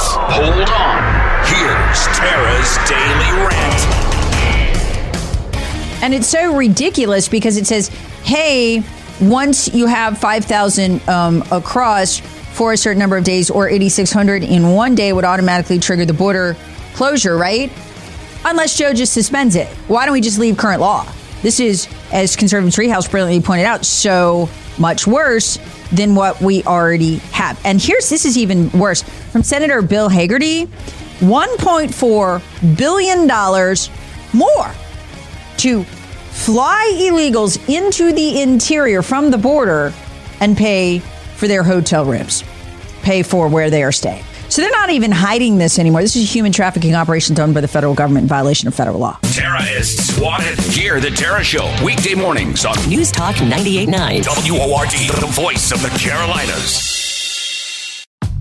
Hold on. Here's Tara's Daily Rant. And it's so ridiculous because it says, hey, once you have 5,000 um, across for a certain number of days or 8,600 in one day would automatically trigger the border closure, right? Unless Joe just suspends it. Why don't we just leave current law? This is, as Conservative Treehouse brilliantly pointed out, so much worse than what we already have. And here's this is even worse from Senator Bill Hagerty $1.4 billion more to fly illegals into the interior from the border and pay for their hotel rooms, pay for where they are staying. So they're not even hiding this anymore. This is a human trafficking operation done by the federal government in violation of federal law. Terrorists swatted. Hear the Tara Show weekday mornings on News Talk 98.9. WORD, the voice of the Carolinas.